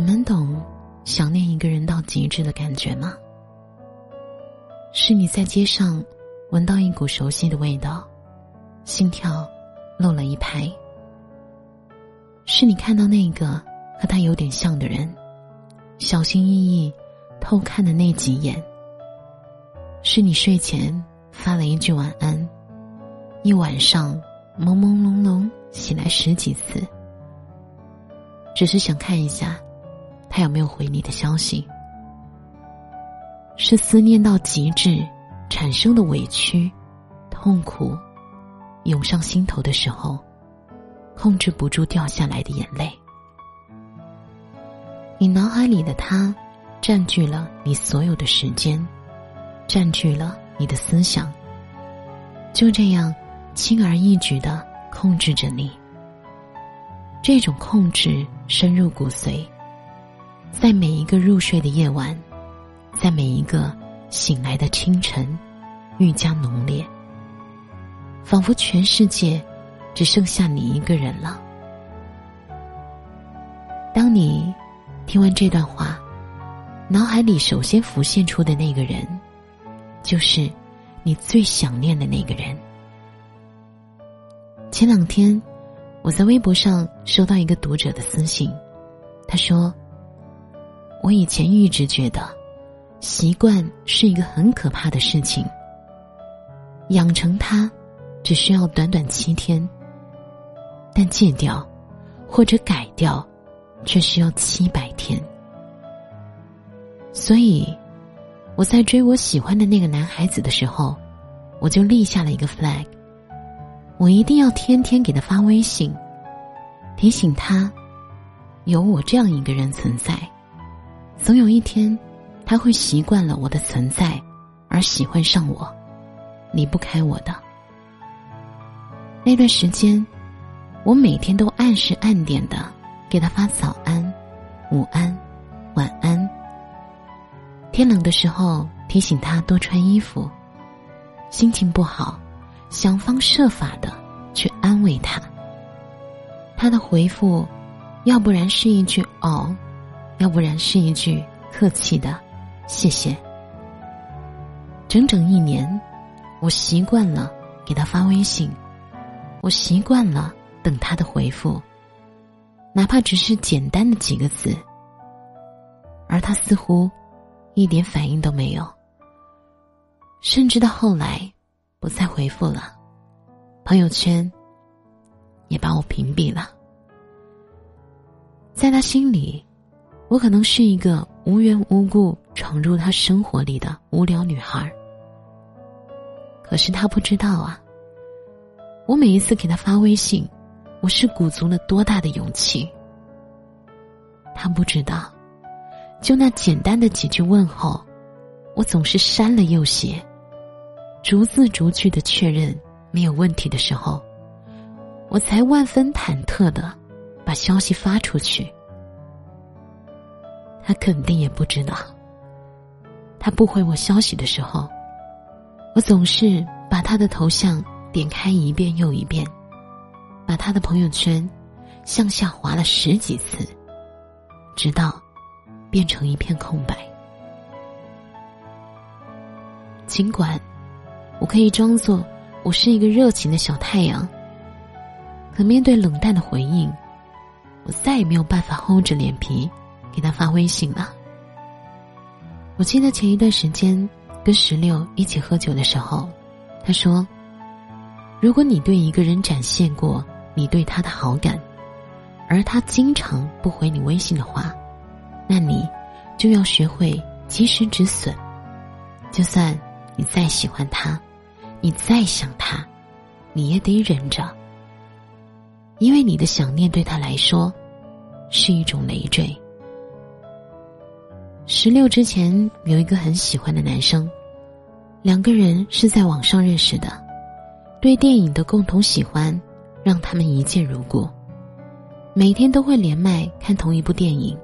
你们懂想念一个人到极致的感觉吗？是你在街上闻到一股熟悉的味道，心跳漏了一拍。是你看到那个和他有点像的人，小心翼翼偷看的那几眼。是你睡前发了一句晚安，一晚上朦朦胧胧醒来十几次，只是想看一下。他有没有回你的消息？是思念到极致产生的委屈、痛苦涌上心头的时候，控制不住掉下来的眼泪。你脑海里的他，占据了你所有的时间，占据了你的思想，就这样轻而易举的控制着你。这种控制深入骨髓。在每一个入睡的夜晚，在每一个醒来的清晨，愈加浓烈，仿佛全世界只剩下你一个人了。当你听完这段话，脑海里首先浮现出的那个人，就是你最想念的那个人。前两天，我在微博上收到一个读者的私信，他说。我以前一直觉得，习惯是一个很可怕的事情。养成它，只需要短短七天；但戒掉，或者改掉，却需要七百天。所以，我在追我喜欢的那个男孩子的时候，我就立下了一个 flag：我一定要天天给他发微信，提醒他，有我这样一个人存在。总有一天，他会习惯了我的存在，而喜欢上我，离不开我的。那段时间，我每天都按时按点的给他发早安、午安、晚安。天冷的时候提醒他多穿衣服，心情不好，想方设法的去安慰他。他的回复，要不然是一句“哦”。要不然是一句客气的“谢谢”。整整一年，我习惯了给他发微信，我习惯了等他的回复，哪怕只是简单的几个字，而他似乎一点反应都没有，甚至到后来不再回复了，朋友圈也把我屏蔽了，在他心里。我可能是一个无缘无故闯入他生活里的无聊女孩可是他不知道啊。我每一次给他发微信，我是鼓足了多大的勇气。他不知道，就那简单的几句问候，我总是删了又写，逐字逐句的确认没有问题的时候，我才万分忐忑的把消息发出去。他肯定也不知道。他不回我消息的时候，我总是把他的头像点开一遍又一遍，把他的朋友圈向下滑了十几次，直到变成一片空白。尽管我可以装作我是一个热情的小太阳，可面对冷淡的回应，我再也没有办法厚着脸皮。给他发微信了。我记得前一段时间跟石榴一起喝酒的时候，他说：“如果你对一个人展现过你对他的好感，而他经常不回你微信的话，那你就要学会及时止损。就算你再喜欢他，你再想他，你也得忍着，因为你的想念对他来说是一种累赘。”十六之前有一个很喜欢的男生，两个人是在网上认识的，对电影的共同喜欢让他们一见如故，每天都会连麦看同一部电影。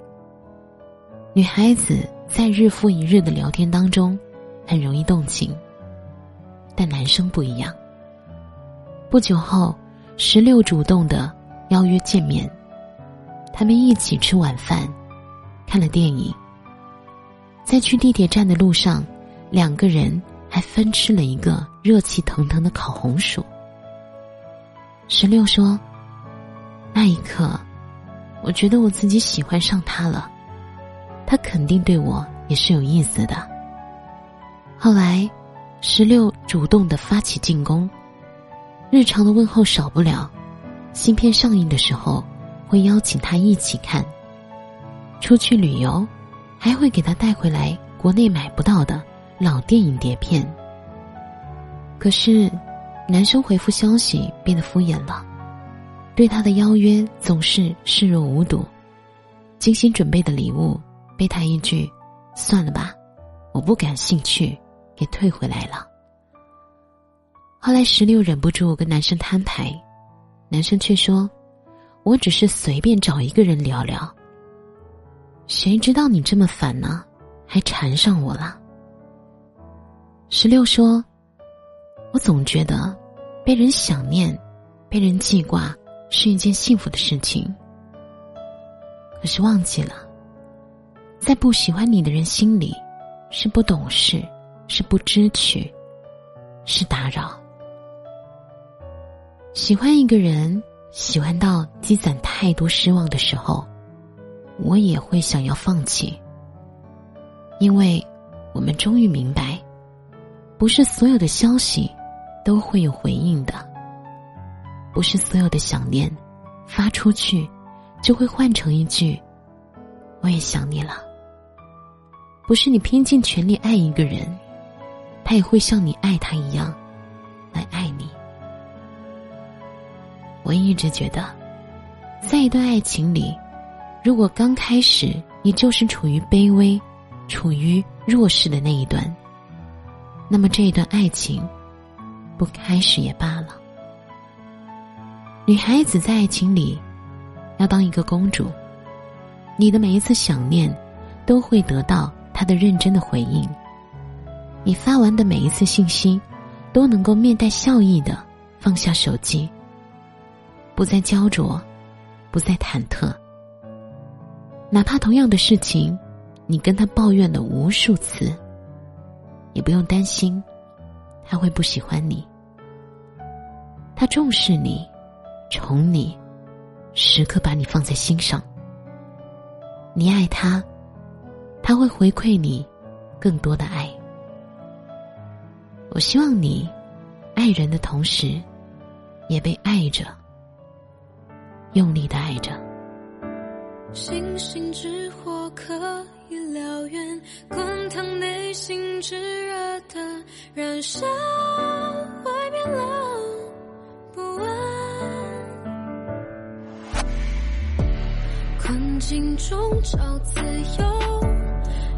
女孩子在日复一日的聊天当中很容易动情，但男生不一样。不久后，十六主动的邀约见面，他们一起吃晚饭。看了电影。在去地铁站的路上，两个人还分吃了一个热气腾腾的烤红薯。十六说：“那一刻，我觉得我自己喜欢上他了，他肯定对我也是有意思的。”后来，十六主动的发起进攻，日常的问候少不了，新片上映的时候会邀请他一起看，出去旅游。还会给他带回来国内买不到的老电影碟片。可是，男生回复消息变得敷衍了，对他的邀约总是视若无睹，精心准备的礼物被他一句“算了吧，我不感兴趣”给退回来了。后来石榴忍不住跟男生摊牌，男生却说：“我只是随便找一个人聊聊。”谁知道你这么烦呢？还缠上我了。十六说：“我总觉得被人想念、被人记挂是一件幸福的事情。可是忘记了，在不喜欢你的人心里，是不懂事，是不知趣，是打扰。喜欢一个人，喜欢到积攒太多失望的时候。”我也会想要放弃，因为我们终于明白，不是所有的消息都会有回应的，不是所有的想念发出去就会换成一句“我也想你了”，不是你拼尽全力爱一个人，他也会像你爱他一样来爱你。我一直觉得，在一段爱情里。如果刚开始你就是处于卑微、处于弱势的那一段，那么这一段爱情不开始也罢了。女孩子在爱情里要当一个公主，你的每一次想念都会得到她的认真的回应，你发完的每一次信息都能够面带笑意的放下手机，不再焦灼，不再忐忑。哪怕同样的事情，你跟他抱怨了无数次，也不用担心他会不喜欢你。他重视你，宠你，时刻把你放在心上。你爱他，他会回馈你更多的爱。我希望你爱人的同时，也被爱着，用力的爱着。星星之火可以燎原，滚烫内心炙热的燃烧，外面冷不安，困境中找自由，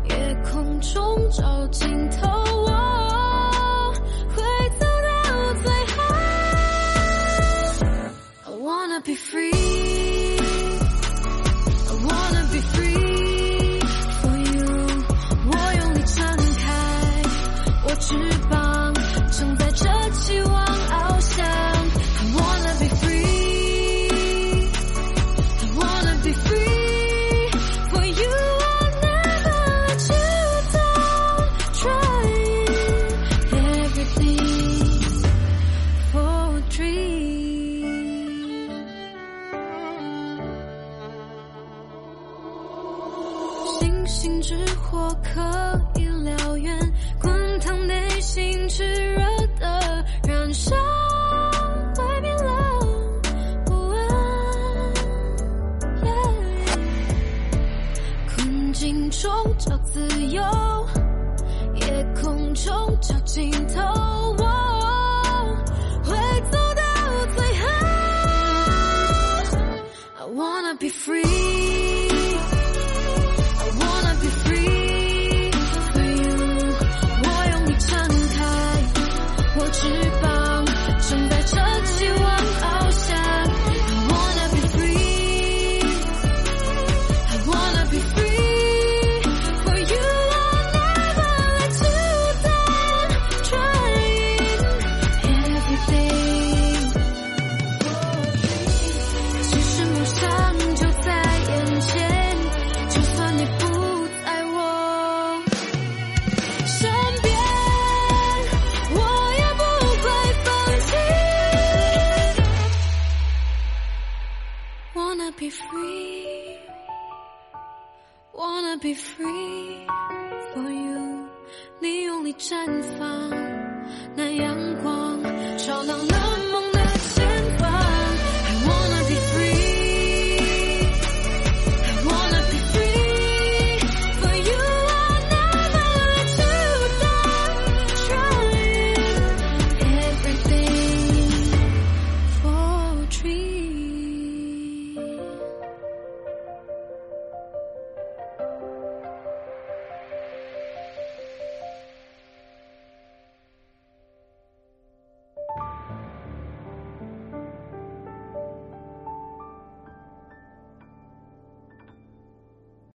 夜空中找尽头，我会走到最后。I wanna be free。心之火可以燎原，滚烫内心炙热的燃烧，会变冷不问。困境中找自由，夜空中找尽头，我会走到最后。I wanna be free。but you 你绽放那阳光